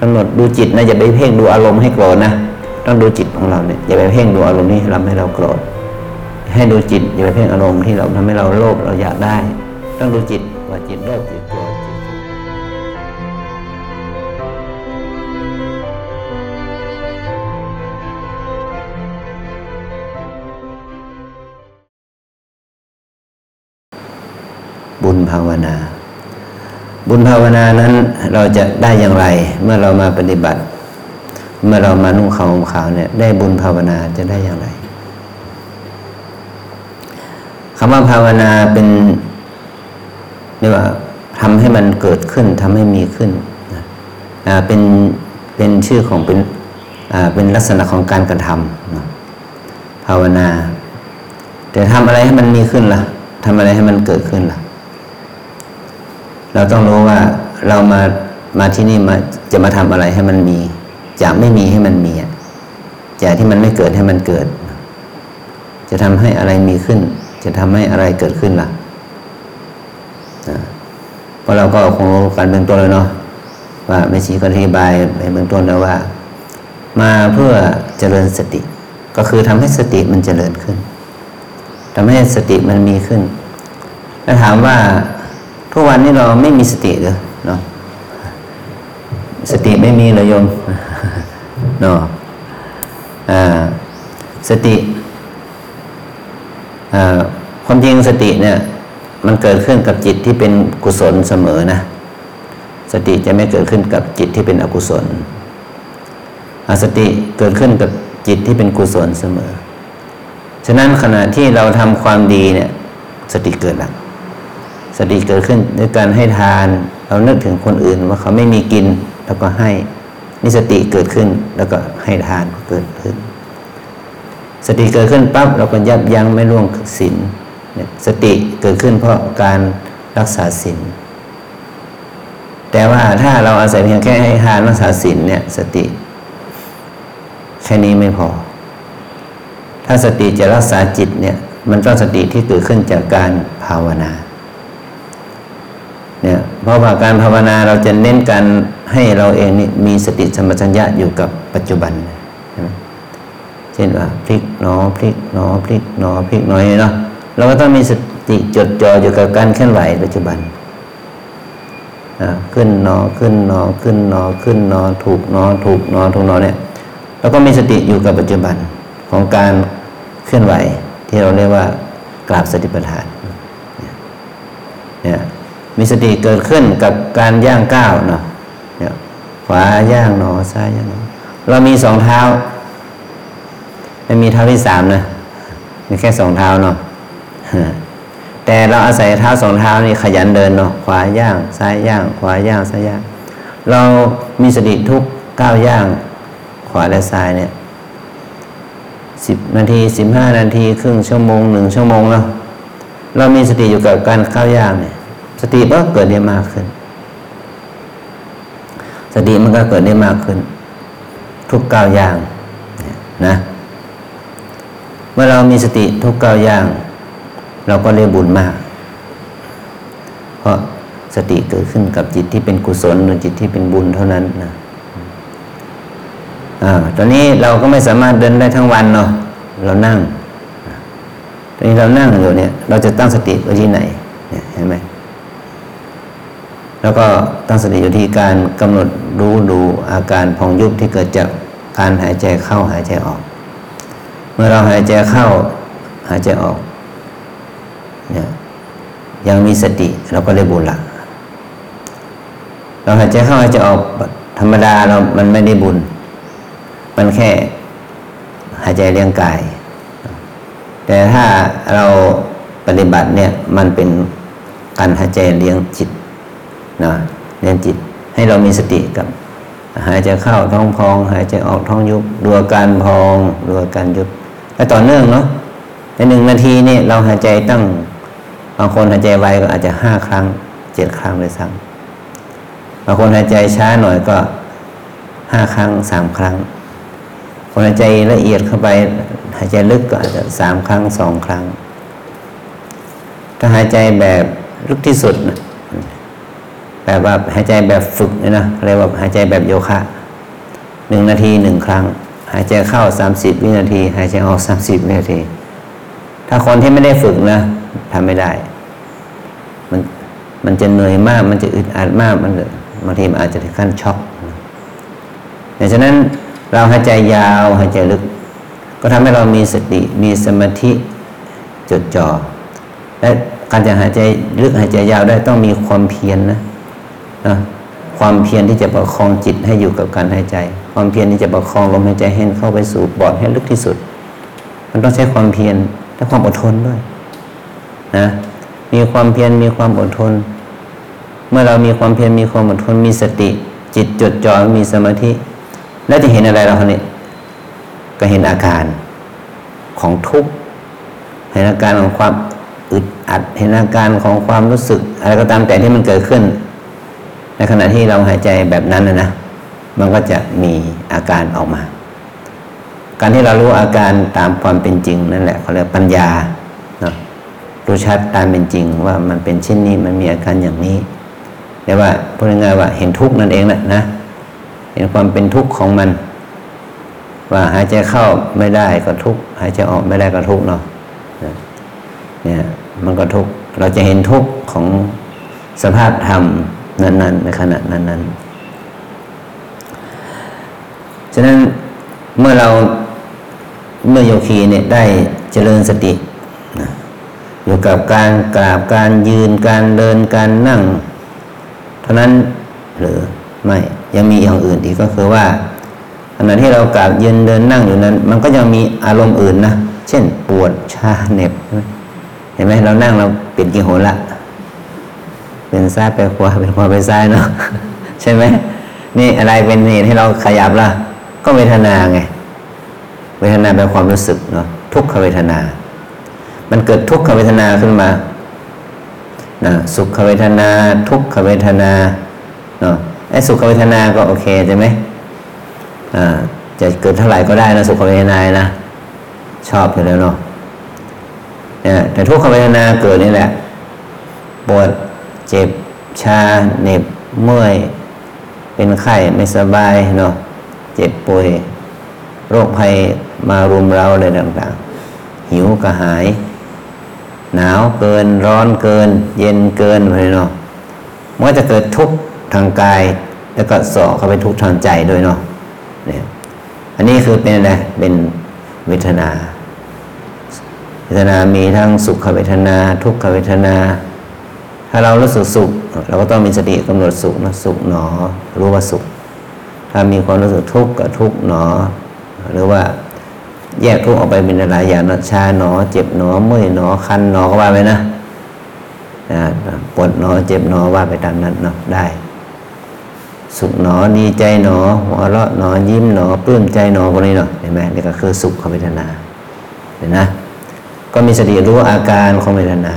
กำหนดดูจิตนะอย่าไปเพ่งดูอารมณ์ให้โกรธนะต้องดูจิตของเราเนี่ยอย่าไปเพ่งดูอารมณ์ที่ทำให้เราโกรธให้ดูจิตอย่าไปเพ่งอารมณ์ที่เราทำให้เราโลภเราอยากได้ ต้องดูจิตว่าจิตโลภจิตโกรธจิตบุญภาวนา บุญภาวนานั้นเราจะได้อย่างไร เมื่อเรามาปฏิบัติ เมื่อเรามานุ่งขาวห่มขาวเนี่ยได้บุญภาวนาจะได้อย่างไรคำว่าภาวนาเป็นเรียกว่าทำให้มันเกิดขึ้นทำให้มีขึ้นเป็นเป็นชื่อของเป็นเป็นลักษณะของการกระทำภาวนา แต่ทำอะไรให้มันมีขึ้นล่ะทำอะไรให้มันเกิดขึ้นล่ะ เราต้องรู้ว่าเรามามาที่นี่มาจะมาทำอะไรให้มันมีจะไม่มีให้มันมีอะจากที่มันไม่เกิดให้มันเกิด จะทำให้อะไรมีขึ้น จะทำให้อะไรเกิดขึ้นล่ะอ่าเพราะเราก็คงรู้กันเบื้องต้นเลยเนาะว่าแม่ชีก็อธิบายไปเบื้องต้นแล้วว่า มาเพื่อเจริญสติ ก็คือทำให้สติมันเจริญขึ้นทำให้สติมันมีขึ้น แล้วถามว่า ทุกวันนี้เราไม่มีสติหรือเนาะสติไม่มีเลยโยมเนาะสติความจริงสติเนี่ย มันเกิดขึ้นกับจิตที่เป็นกุศลเสมอนะ สติจะไม่เกิดขึ้นกับจิตที่เป็นอกุศลอสติเกิดขึ้นกับจิตที่เป็นกุศลเสมอ ฉะนั้นขณะที่เราทำความดีเนี่ย สติเกิดแล้ว สติเกิดขึ้นด้วยการให้ทาน เรานึกถึงคนอื่นว่าเขาไม่มีกินแล้วก็ให้นี่สติเกิดขึ้นแล้วก็ให้ทานเกิดขึ้น สติเกิดขึ้นปั๊บเราก็ยับยั้งไม่ล่วงศีลเนี่ยสติเกิดขึ้นเพราะการรักษาศีลแต่ว่าถ้าเราอาศัยเพียงแค่ให้ทานรักษาศีลเนี่ยสติ แค่นี้ไม่พอ ถ้าสติจะรักษาจิตเนี่ยมันต้องสติที่เกิดขึ้นจากการภาวนา เนี่ยเพราะว่าการภาวนาเราจะเน้นการให้เราเองนี่มีสติสัมปชัญญะอยู่กับปัจจุบันใช่ไหมเช่นว่าพลิกหนอพลิกหนอพลิกหนอพลิกหนอยเนาะเราก็ต้องมีสติจดจ่ออยู่กับการเคลื่อนไหวปัจจุบันขึ้นหนอขึ้นหนอขึ้นหนอขึ้นหนอถูกหนอถูกหนอถูกหนอเนี่ยแล้วก็มีสติอยู่กับปัจจุบันของการเคลื่อนไหวที่เราเรียกว่ากราบสติปัฏฐานเนี่ย มีสติเกิดขึ้นกับการย่างก้าวเนาะเนี่ยขวาย่างหนอซ้ายย่างหนอเรามีสองเท้าไม่มีเท้าที่สามนะมีแค่สองเท้าเนาะแต่เราอาศัยเท้าสองเท้านี่ขยันเดินเนาะขวาย่างซ้ายย่าง ขวาย่างซ้ายย่าง เรามีสติทุกก้าวย่าง ขวาและซ้ายเนี่ยสิบนาทีสิบห้านาที ครึ่งชั่วโมงหนึ่งชั่วโมงแล้วเรามีสติอยู่กับการก้าวย่างเนี่ย สติก็เกิดได้มากขึ้น สติมันก็เกิดได้มากขึ้น ทุกก้าวย่างนะเมื่อเรามีสติทุกก้าวย่าง เราก็ได้บุญมาก เพราะสติเกิดขึ้นกับจิตที่เป็นกุศลหรือจิตที่เป็นบุญเท่านั้นนะอ่าตอนนี้เราก็ไม่สามารถเดินได้ทั้งวันเนาะเรานั่งตอนนี้เรานั่งอยู่เนี่ย เราจะตั้งสติไว้ที่ไหน เนี่ยเห็นไหม แล้วก็ตั้งสติอยู่ที่การกำหนดรู้ดูอาการพองยุบที่เกิดจากการหายใจเข้าหายใจออก เมื่อเราหายใจเข้าหายใจออกเนี่ยยังมีสติเราก็ได้บุญละเราหายใจเข้าหายใจออกธรรมดาเรา มันไม่ได้บุญ มันแค่หายใจเลี้ยงกาย แต่ถ้าเราปฏิบัติเนี่ยมันเป็นการหายใจเลี้ยงจิต นะเลี้ยงจิตให้เรามีสติกับ หายใจเข้าท้องพอง หายใจออกท้องยุบดูอาการพองดูอาการยุบและต่อเนื่องเนาะในหนึ่งนาทีนี่เราหายใจตั้งบางคนหายใจไวก็อาจจะห้าครั้งเจ็ดครั้งเลยซ้ำบางคนหายใจช้าหน่อยก็ห้าครั้งสามครั้ง คนหายใจละเอียดเข้าไปหายใจลึกก็อาจจะสามครั้งสองครั้ง ถ้าหายใจแบบลึกที่สุดนะ แบบว่าหายใจแบบฝึกเนี่ยนะเรียกว่าหายใจแบบโยคะหนึ่งนาทีหนึ่งครั้ง หายใจเข้าสามสิบวินาที หายใจออกสามสิบวินาที ถ้าคนที่ไม่ได้ฝึกนะทำไม่ได้ มันมันจะเหนื่อยมาก มันจะอึดอัดมาก มันบางทีมันอาจจะถึงขั้นช็อกดังนั้นเราหายใจยาวหายใจลึก ก็ทำให้เรามีสติมีสมาธิจดจ่อและการจะหายใจลึกหายใจยาวได้ต้องมีความเพียรนนะ นะความเพียรที่จะประคองจิตให้อยู่กับการหายใจ ความเพียรที่จะประคองลมหายใจให้เข้าไปสู่ปอดให้ลึกที่สุด มันต้องใช้ความเพียรและความอดทนด้วยนะมีความเพียรมีความอดทน เมื่อเรามีความเพียรมีความอดทนมีสติ จิตจดจ่อมีสมาธิ แล้วจะเห็นอะไรเราเนี่ยก็เห็นอาการของทุกข์เห็นอาการของความอึดอัดเห็นอาการของความรู้สึก อะไรก็ตามแต่ที่มันเกิดขึ้น ในขณะที่เราหายใจแบบนั้นนะนะมันก็จะมีอาการออกมา การที่เรารู้อาการตามความเป็นจริงนั่นแหละเขาเรียกปัญญาเนาะรู้ชัดตามเป็นจริงว่ามันเป็นเช่นนี้มันมีอาการอย่างนี้เรียกว่าพูดง่ายๆว่าเห็นทุกข์นั่นเองแหละนะเห็นความเป็นทุกข์ของมัน ว่าหายใจเข้าไม่ได้ก็ทุกข์หายใจออกไม่ได้ก็ทุกข์เนาะเนี่ยมันก็ทุกข์เราจะเห็นทุกข์ของสภาพธรรม นั้น ๆ ในขณะนั้นๆฉะนั้นเมื่อเราเมื่อโยคีเนี่ยได้เจริญสติอยู่กับการกราบการยืนการเดินการนั่ง เท่านั้นหรือไม่ยังมีอย่างอื่นอีกก็คือว่าขณะที่เรากราบยืนเดินนั่งอยู่นั้น มันก็ยังมีอารมณ์อื่นนะเช่นปวดชาเหน็บเห็นไหมเรานั่งเราเปลี่ยนกี่หนละ เป็นซ้ายไปขวาเป็นขวาไปซ้ายเนาะใช่ไหมนี่อะไรเป็นเหตุให้เราขยับล่ะ ก็เวทนาไง เวทนาเป็นความรู้สึกเนาะทุกขเวทนา มันเกิดทุกขเวทนาขึ้นมานะสุขเวทนา ทุกขเวทนาเนาะไอ้สุขเวทนาก็โอเคใช่ไหมอ่าจะเกิดเท่าไหร่ก็ได้นะสุขเวทนานะชอบอยู่แล้วเนาะเนี่ยแต่ทุกขเวทนาเกิดนี่แหละปวด เจ็บชาเหน็บเมื่อย เป็นไข้ไม่สบายเนาะเจ็บป่วย โรคภัยมารุมเราอะไรต่างๆ หิวกระหาย หนาวเกินร้อนเกิน เย็นเกินอะไรเนาะมันก็จะเกิดทุกข์ทางกาย แล้วก็ส่อเข้าไปทุกข์ทางใจด้วยเนาะเนี่ยอันนี้คือเป็นอะไรเป็นเวทนา เวทนามีทั้งสุขเวทนา ทุกขเวทนา ถ้าเรารู้สึกสุข เราก็ต้องมีสติกำหนดสุขนะสุขหนอ รู้ว่าสุข ถ้ามีความรู้สึกทุกข์กับทุกข์หนอ หรือว่าแยกทุกข์ออกไปเป็นหลายอย่างนะชาหนอ เจ็บหนอเมื่อยหนอคันหนอก็ว่าไปนะปวดหนอเจ็บหนอว่าไปตามนั้นเนาะได้ สุขหนอดีใจหนอหัวเราะหนอยิ้มหนอปลื้มใจหนอพวกนี้เนาะเห็นไหมนี่ก็คือสุขเวทนาเห็นนะ ก็มีสติรู้อาการของเวทนา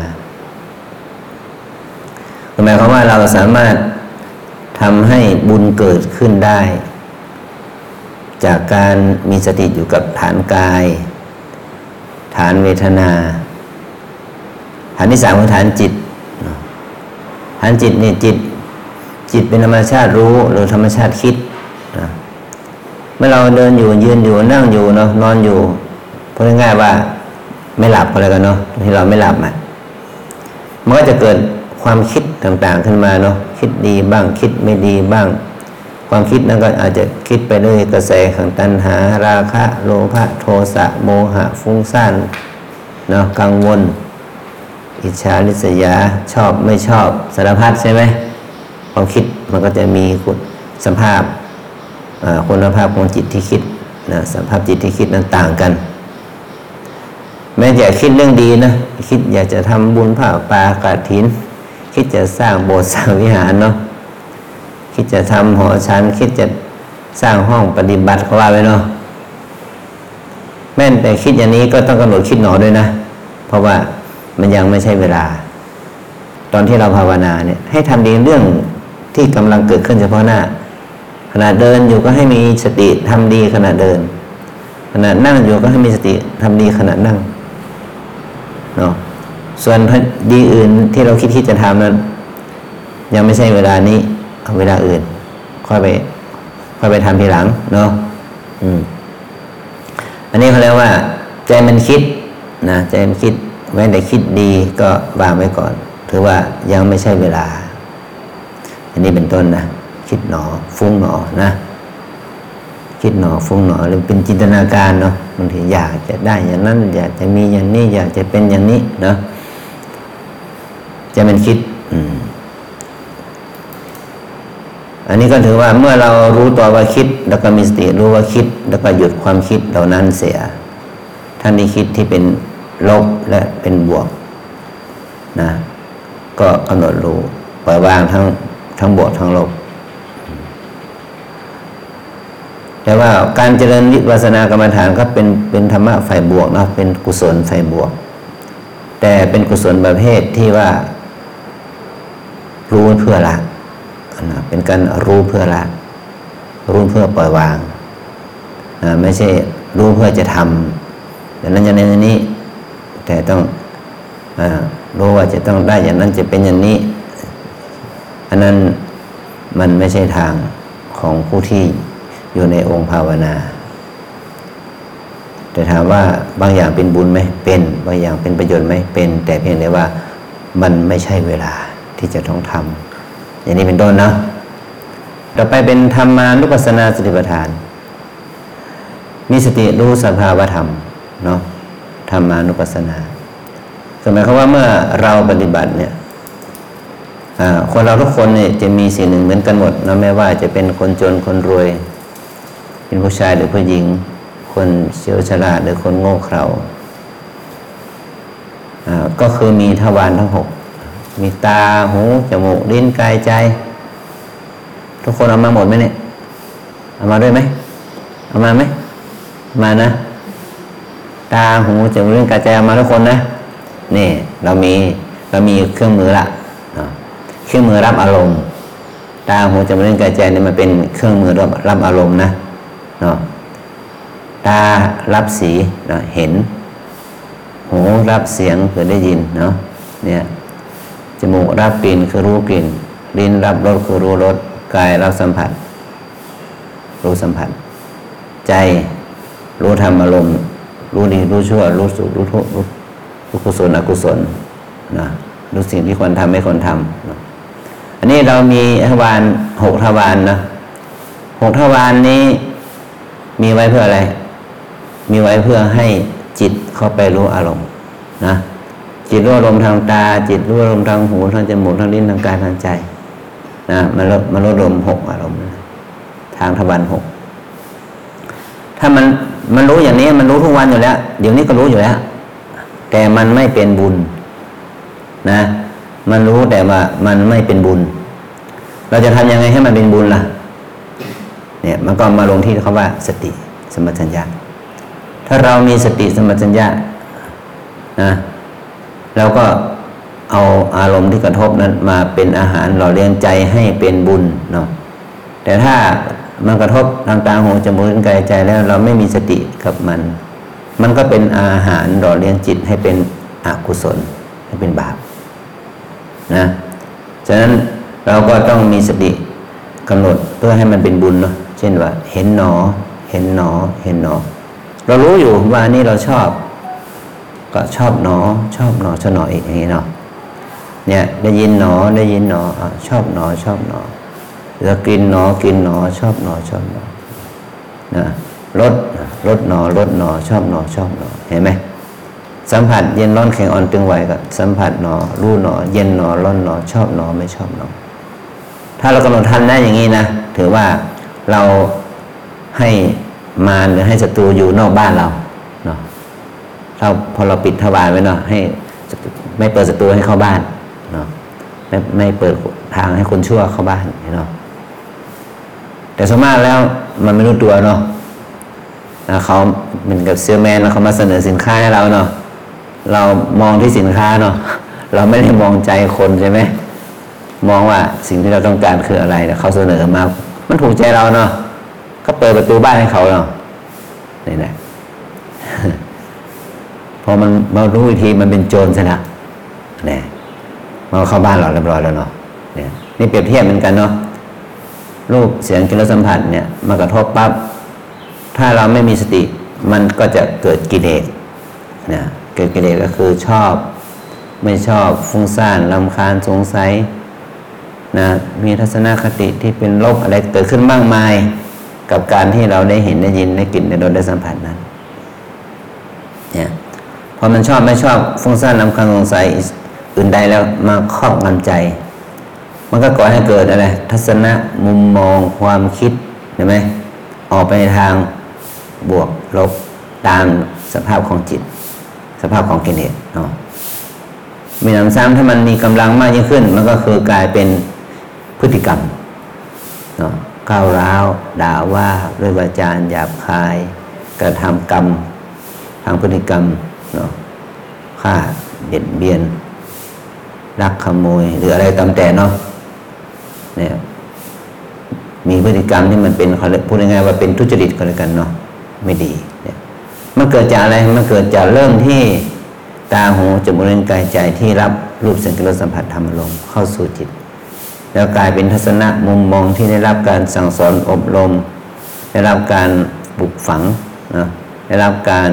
หมายความว่าเราสามารถทำให้บุญเกิดขึ้นได้ จากการมีสติอยู่กับฐานกาย ฐานเวทนา ฐานที่สามคือฐานจิต ฐานจิตนี่จิต จิตเป็นธรรมชาติรู้หรือธรรมชาติคิดเมื่อเราเดินอยู่ยืนอยู่นั่งอยู่เนาะนอนอยู่พูดง่ายๆว่าไม่หลับอะไรกันเนาะที่เราไม่หลับอะมันก็จะเกิด ความคิดต่างๆขึ้นมาเนาะคิดดีบ้างคิดไม่ดีบ้าง ความคิดนั้นก็อาจจะคิดไปด้วยกระแสของตัณหาราคะโลภะโทสะโมหะฟุ้งซ่านเนาะกังวล อิจฉาริษยาชอบไม่ชอบสารพัดใช่ไหมความคิดมันก็จะมีคุณสภาพคุณภาพของจิตที่คิดนะสภาพจิตที่คิดนั้นต่างกัน แม้จะคิดเรื่องดีนะ คิดอยากจะทำบุญผ้าป่ากาถิน คิดจะสร้างโบสถ์สร้างวิหารเนาะคิดจะทำหอชั้นคิดจะสร้างห้องปฏิบัติเขาว่าไว้เนาะแม่นแต่คิดอย่างนี้ก็ต้องกำหนดคิดหนอด้วยนะ เพราะว่ามันยังไม่ใช่เวลา ตอนที่เราภาวนาเนี่ย ให้ทำดีเรื่องที่กำลังเกิดขึ้นเฉพาะหน้าขณะเดินอยู่ก็ให้มีสติทำดีขณะเดินขณะนั่งอยู่ก็ให้มีสติทำดีขณะนั่งเนาะ ส่วนดีอื่นที่เราคิดที่จะทำนั้นยังไม่ใช่เวลานี้เอาเวลาอื่น ค่อยไป ค่อยไปทำทีหลังเนาะอืม อันนี้เขาเรียกว่า ใจมันคิดนะใจมันคิดแม้แต่คิดดีก็วางไว้ก่อน ถือว่ายังไม่ใช่เวลา อันนี้เป็นต้นนะคิดหนอ ฟุ้งหนอนะคิดหนอฟุ้งหนอหรือเป็นจินตนาการเนาะบางทีอยากจะได้อย่างนั้น อยากจะมีอย่างนี้ อยากจะเป็นอย่างนี้เนาะ จะเป็นคิดอันนี้ก็ถือว่าเมื่อเรารู้ตัวว่าคิด แล้วก็มีสติรู้ว่าคิด แล้วก็หยุดความคิดเหล่านั้นเสียท่านนี้คิดที่เป็นลบและเป็นบวกนะก็กำหนดรู้ปล่อยวางทั้งทั้งบวกทั้งลบแต่ว่าการเจริญวิปัสสนากรรมฐานก็เป็นเป็นธรรมะฝ่ายบวกนะเป็นกุศลฝ่ายบวก แต่เป็นกุศลประเภทที่ว่า รู้เพื่อละนะเป็นการรู้เพื่อละ รู้เพื่อปล่อยวางนะไม่ใช่รู้เพื่อจะทำแต่างนั้นอย่างนี้นี้ แต่ต้องอรู้ว่าจะต้องได้อย่างนั้นจะเป็นอย่างนี้ อันนั้นมันไม่ใช่ทางของผู้ที่อยู่ในองค์ภาวนา แต่ถามว่าบางอย่างเป็นบุญไหมเป็น บางอย่างเป็นประโยชน์ไหมเป็น แต่เพียงแต่ว่ามันไม่ใช่เวลา ที่จะต้องทำอย่างนี้เป็นต้นนะต่อไปเป็นธรรมานุปัสสนาสติปัฏฐาน มีสติรู้สภาวธรรมเนาะธรรมานุปัสสนาคือหมายความว่าเมื่อเราปฏิบัติเนี่ยคนเราทุกคนเนี่ยจะมีสิ่งหนึ่งเหมือนกันหมดนะไม่ว่าจะเป็นคนจนคนรวย เป็นผู้ชายหรือผู้หญิง คนเชี่ยวชาญหรือคนโง่เขลาก็คือมีทวารทั้งหก มีตาหูจมูกลิ้นกายใจ ทุกคนเอามาหมดไหมเนี่ยเอามาด้วยไหมเอามาไหมมานะ ตาหูจมูกลิ้นกายใจเอามาทุกคนนะนี่เรามีเรามีเครื่องมือละเครื่องมือรับอารมณ์ ตาหูจมูกลิ้นกายใจเนี่ยมันเป็นเครื่องมือรับรับอารมณ์นะเนาะตารับสีเนาะเห็น หูรับเสียงคือได้ยินเนาะเนี่ย มูกรับกลิ่นคือรู้กลิ่น ลิ้นรับรสคือรู้รส กายรับสัมผัส รู้สัมผัส ใจรู้ธรรมอารมณ์ รู้ดีรู้ชั่ว รู้สุขรู้ทุกข์รู้กุศลอกุศลนะรู้สิ่งที่ควรทำไม่ควรทำนะอันนี้เรามีทวารหกทวารนะหกทวารนนี้มีไว้เพื่ออะไร มีไว้เพื่อให้จิตเข้าไปรู้อารมณ์นะ จิตรู้อารมณ์ทางตา จิตรู้อารมณ์ทางหูทางจมูกทางลิ้นทางกายทางใจนะมันลดมันลดลมหกอารมณ์ทางทวารหกถ้ามันมันรู้อย่างนี้มันรู้ทุกวันอยู่แล้ว เดี๋ยวนี้ก็รู้อยู่แล้ว แต่มันไม่เป็นบุญนะ มันรู้แต่ว่ามันไม่เป็นบุญ เราจะทำยังไงให้มันเป็นบุญล่ะ เนี่ยมันก็มาลงที่เขาว่า สติสมัชัญญาถ้าเรามีสติสมัชัญญานะ เราก็เอาอารมณ์ที่กระทบนั้นมาเป็นอาหารหล่อเลี้ยงใจให้เป็นบุญเนาะแต่ถ้ามันกระทบทางตาหูจมูกลิ้นกายใจแล้วเราไม่มีสติกับมัน มันก็เป็นอาหารหล่อเลี้ยงจิตให้เป็นอกุศลให้เป็นบาปนะฉะนั้นเราก็ต้องมีสติกำหนดเพื่อให้มันเป็นบุญเนาะเช่นว่า เห็นหนอ เห็นหนอ เห็นหนอ เรารู้อยู่ว่านี่เราชอบ ก็ชอบหนอ ชอบหนอชอบหนออีกอย่างนี้เนาะเนี่ยได้ยินหนอได้ยินหนอชอบหนอชอบหนอแล้วกินหนอกินหนอชอบหนอชอบหนอนะรสรสหนอรสหนอชอบหนอชอบหนอเห็นไหมสัมผัสเย็นร้อนแข็งอ่อนตึงไหวก็สัมผัสหนอรู้หนอ เย็นหนอร้อนหนอชอบหนอไม่ชอบหนอ ถ้าเรากำหนดทันได้อย่างนี้นะถือว่าเราให้มารหรือให้ศัตรูอยู่นอกบ้านเรา เราพอเราปิดทวารไว้เนาะให้ไม่เปิดศัตรูให้เข้าบ้านเนาะไม่ไม่เปิดทางให้คนชั่วเข้าบ้านเนาะแต่สมมติแล้วมันไม่รู้ตัวเนาะเขาเหมือนกับเซลแมนเขามาเสนอสินค้าให้เราเนาะเรามองที่สินค้าเนาะเราไม่ได้มองใจคนใช่ไหมมองว่าสิ่งที่เราต้องการคืออะไรแต่เขาเสนอมา มันถูกใจเราเนาะก็เปิดประตูบ้านให้เขาเนาะนี่แหละ พอมันมารู้อีกทีมันเป็นโจรซะละเนี่ยมันเข้าบ้านเราเรียบร้อยแล้วเนาะเนี่ยนี่เปรียบเทียบเหมือนกันเนาะรูปเสียงกลิ่นรสสัมผัสเนี่ยมากระทบปั๊บถ้าเราไม่มีสติ มันก็จะเกิดกิเลสนะเกิดกิเลสก็คือชอบ ไม่ชอบฟุ้งซ่านลำคาญสงสัยนะมีทัศนคติที่เป็นลบอะไรเกิดขึ้นมากมาย กับการที่เราได้เห็นได้ยินได้กลิ่นได้รสได้สัมผัสนั้นเนี่ย อมันชอบไม่ชอบฟุ้งซ่านลำคาญสงสัยอื่นใดแล้วมาครอบงำใจ มันก็ก่อให้เกิดอะไร ทัศนะมุมมองความคิดเห็นไหมออกไปในทางบวกลบตามสภาพของจิต สภาพของกิเลสเนาะมีน้ำซ้ำถ้ามันมีกำลังมากยิ่งขึ้น มันก็คือกลายเป็นพฤติกรรมเนาะก้าวร้าวด่าว่าด้วยวาจาหยาบคาย กระทำกรรม ทางพฤติกรรม เนาะฆ่าเบียดเบียนลักขโมย หรืออะไรตามแต่เนาะเนี่ย มีพฤติกรรมที่มันเป็นเขาพูดง่ายๆว่าเป็นทุจริตก็แล้วกันเนาะไม่ดีเนี่ยมันเกิดจากอะไรมันเกิดจากเริ่มที่ตาหูจมูกลิ้นกายใจที่รับรูปเสียงกลิ่นรสสัมผัสธรรมลมเข้าสู่จิต แล้วกลายเป็นทัศนะมุมมองที่ได้รับการสั่งสอนอบรม ได้รับการปลูกฝังนะได้รับการ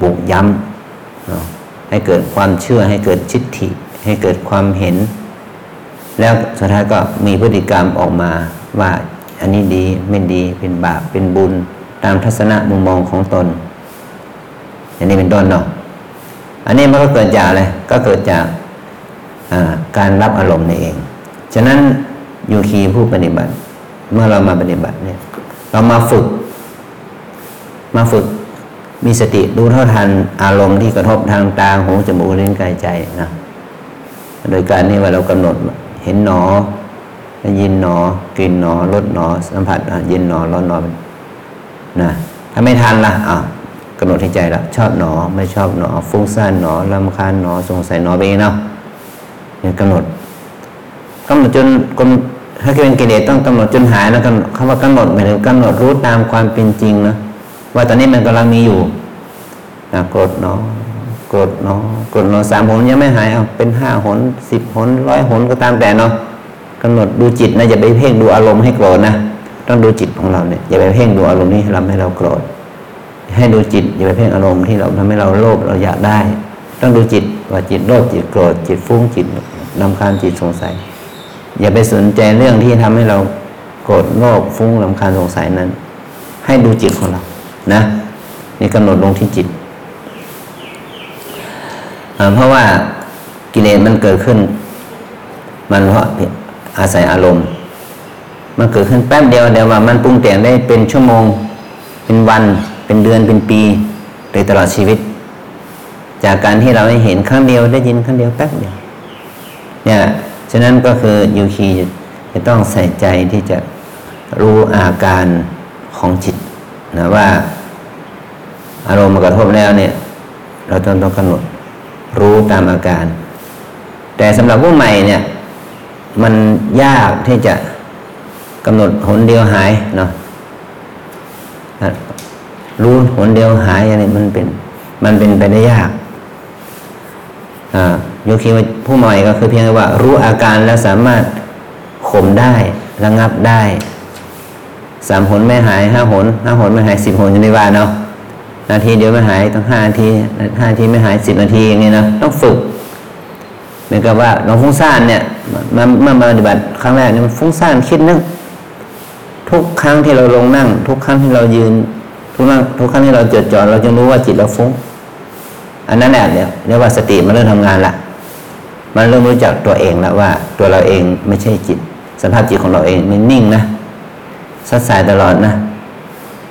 ปลูกย้ำให้เกิดความเชื่อให้เกิดชิดฐิให้เกิดความเห็น แล้วสุดท้ายก็มีพฤติกรรมออกมาว่าอันนี้ดีไม่ดีเป็นบาปเป็นบุญตามทัศนะมุมมองของตน อันนี้เป็นต้นเนาะอันนี้มันก็เกิดจากอะไรก็เกิดจากการรับอารมณ์นี่เอง ฉะนั้นยูคีผู้ปฏิบัติ เมื่อเรามาปฏิบัติเนี่ย เรามาฝึก มาฝึก มีสติรู้เท่าทันอารมณ์ที่กระทบทางตาหูจมูกลิ้นกายใจนะโดยการนี้ว่าเรากำหนดเห็นหนอได้ยินหนอกลิ่นหนอรสหนอ สัมผัสเย็นหนอร้อนหนอนะถ้าไม่ทันละอะกำหนดที่ใจละชอบหนอไม่ชอบหนอ ฟุ้งซ่านหนอลำคาญหนอสงสัยหนอไปเนาะเนี่ยกำหนดกำหนดจนกถ้าเป็นกิเลสต้องกำหนดจนหายแล้วกันคำว่ากำหนดหมายถึงกำหนดรู้ตามความเป็นจริงนะ ว่าตอนนี้มันกำลังมีอยู่นะโกรธเนาะโกรธเนาะโกรธเนาะสามหนยังไม่หายเอาเป็นห้าหนสิบหนร้อยหนก็ตามแต่เนาะกำหนดดูจิตนะอย่าไปเพ่งดูอารมณ์ให้โกรธนะต้องดูจิตของเราเนี่ยอย่าไปเพ่งดูอารมณ์ที่ทำให้เราโกรธ ให้ดูจิตอย่าไปเพ่งอารมณ์ที่เราทำให้เราโลภเราอยากได้ ต้องดูจิตว่าจิตโลภจิตโกรธจิตฟุ้งจิตนำคาญจิตสงสัย อย่าไปสนใจเรื่องที่ทำให้เราโกรธโลภฟุ้งลำคาญสงสัยนั้น ให้ดูจิตของเรา นะนี่กำหนดลงที่จิต เพราะว่ากิเลสมันเกิดขึ้น มันเพราะอาศัยอารมณ์ มันเกิดขึ้นแป๊บเดียวเดียวว่ามันปรุงแต่งได้เป็นชั่วโมง เป็นวันเป็นเดือนเป็นปีโดยตลอดชีวิต จากการที่เราได้เห็นครั้งเดียวได้ยินครั้งเดียวแป๊บเดียวเนี่ยฉะนั้นก็คือยูคีจะต้องใส่ใจที่จะรู้อาการของจิต นะว่า อารมณ์มากระทบแล้วเนี่ย เราต้องต้องกำหนดรู้ตามอาการ แต่สำหรับผู้ใหม่เนี่ย มันยากที่จะกำหนดหนเดียวหายเนาะรู้หนเดียวหายอะไรมันเป็น มันเป็นไปได้ยากอ่าโยคีผู้ใหม่ก็คือเพียงว่า รู้อาการแล้วสามารถข่มได้ระงับได้ สามหนไม่หายห้าหนห้าหนไม่หายสิบหนอยู่ว่าเนาะนาทีเดียวไม่หายต้องห้านาทีห้านาทีไม่หายสิบนาทีอย่างนี้นะต้องฝึกเหมือนกับว่าเราฟุ้งซ่านเนี่ยมาเมื่อมาปฏิบัติครั้งแรกเนี่ยมันฟุ้งซ่านคิดนึกทุกครั้งที่เราลงนั่ง ทุกครั้งที่เรายืน ทุกนั่งทุกครั้งที่เราจดจ่อเราจะรู้ว่าจิตเราฟุ้ง อันนั้นแหละเนี่ยเรียกว่าสติมันเริ่มทำงานละมันเริ่มรู้จักตัวเองแล้วว่า ตัวเราเองไม่ใช่จิตสภาพจิตของเราเองมันนิ่งนะ สัดสายตลอดนะ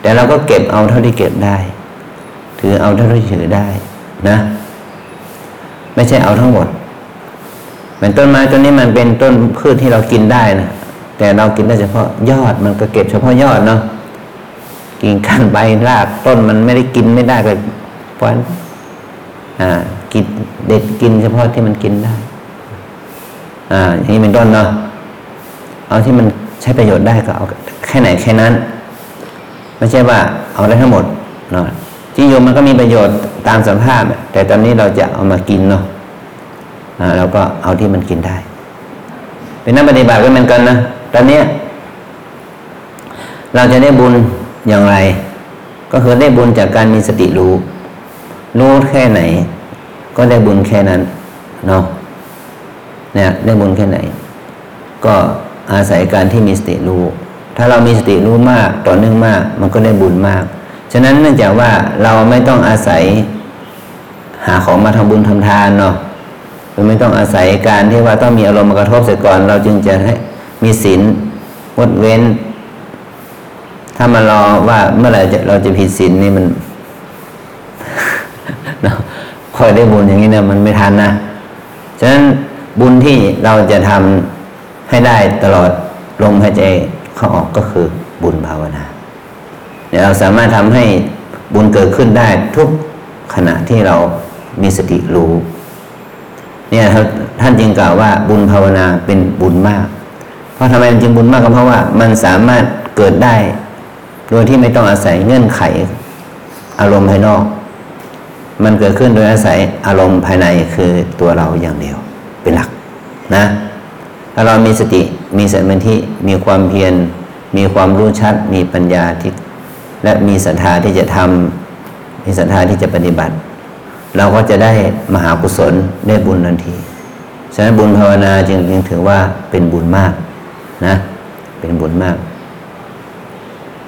แต่เราก็เก็บเอาเท่าที่เก็บได้ ถือเอาเท่าที่ถือได้นะ ไม่ใช่เอาทั้งหมดเหมือนต้นไม้ต้นนี้มันเป็นต้นพืชที่เรากินได้นะแต่เรากินได้เฉพาะยอดมันก็เก็บเฉพาะยอดเนาะกิ่งก้านใบรากต้นมันไม่ได้กินไม่ได้ก็เพราะอ่ากินเด็ดกินเฉพาะที่มันกินได้ อ่าอย่างนี้เป็นต้นเนาะเอาที่มัน ใช้ประโยชน์ได้ก็เอาแค่ไหนแค่นั้น ไม่ใช่ว่าเอาได้ทั้งหมดเนาะที่โยมมันก็มีประโยชน์ตามสภาพ แต่ตอนนี้เราจะเอามากินเนาะเราก็เอาที่มันกินได้ เป็นนักปฏิบัติก็เหมือนกันนะตอนเนี้ยเราจะได้บุญอย่างไร ก็คือได้บุญจากการมีสติรู้ รู้แค่ไหน ก็ได้บุญแค่นั้นเนาะเนี่ยได้บุญแค่ไหน ก็ อาศัยการที่มีสติรู้ ถ้าเรามีสติรู้มากต่อเนื่องมาก มันก็ได้บุญมาก ฉะนั้นเนื่องจากว่าเราไม่ต้องอาศัยหาของมาทำบุญทำทานเนาะหรือไม่ต้องอาศัยการที่ว่าต้องมีอารมณ์มากระทบเสียก่อน เราจึงจะให้มีศีลงดเว้น ถ้ามารอว่าเมื่อไหร่จะเราจะผิดศีลนี่มันเนาะคอยได้บุญอย่างนี้เนี่ยมันไม่ทันนะ ฉะนั้นบุญที่เราจะทำ ให้ได้ตลอดลมหายใจเข้าออกก็คือบุญภาวนาเดี๋ยวเราสามารถทำให้บุญเกิดขึ้นได้ทุกขณะที่เรามีสติรู้เนี่ยท่านจึงกล่าวว่าบุญภาวนาเป็นบุญมาก เพราะทำไมมันจึงบุญมากก็เพราะว่ามันสามารถเกิดได้ โดยที่ไม่ต้องอาศัยเงื่อนไข อารมณ์ภายนอก มันเกิดขึ้นโดยอาศัยอารมณ์ภายในคือตัวเราอย่างเดียวเป็นหลักนะ ถ้าเรามีสติมีสมาธิมีความเพียรมีความรู้ชัด มีปัญญาที่และมีศรัทธาที่จะทำมีศรัทธาที่จะปฏิบัติ เราก็จะได้มหากุศลได้บุญทันทีฉะนั้นบุญภาวนาจึงจึงถือว่าเป็นบุญมากนะเป็นบุญมาก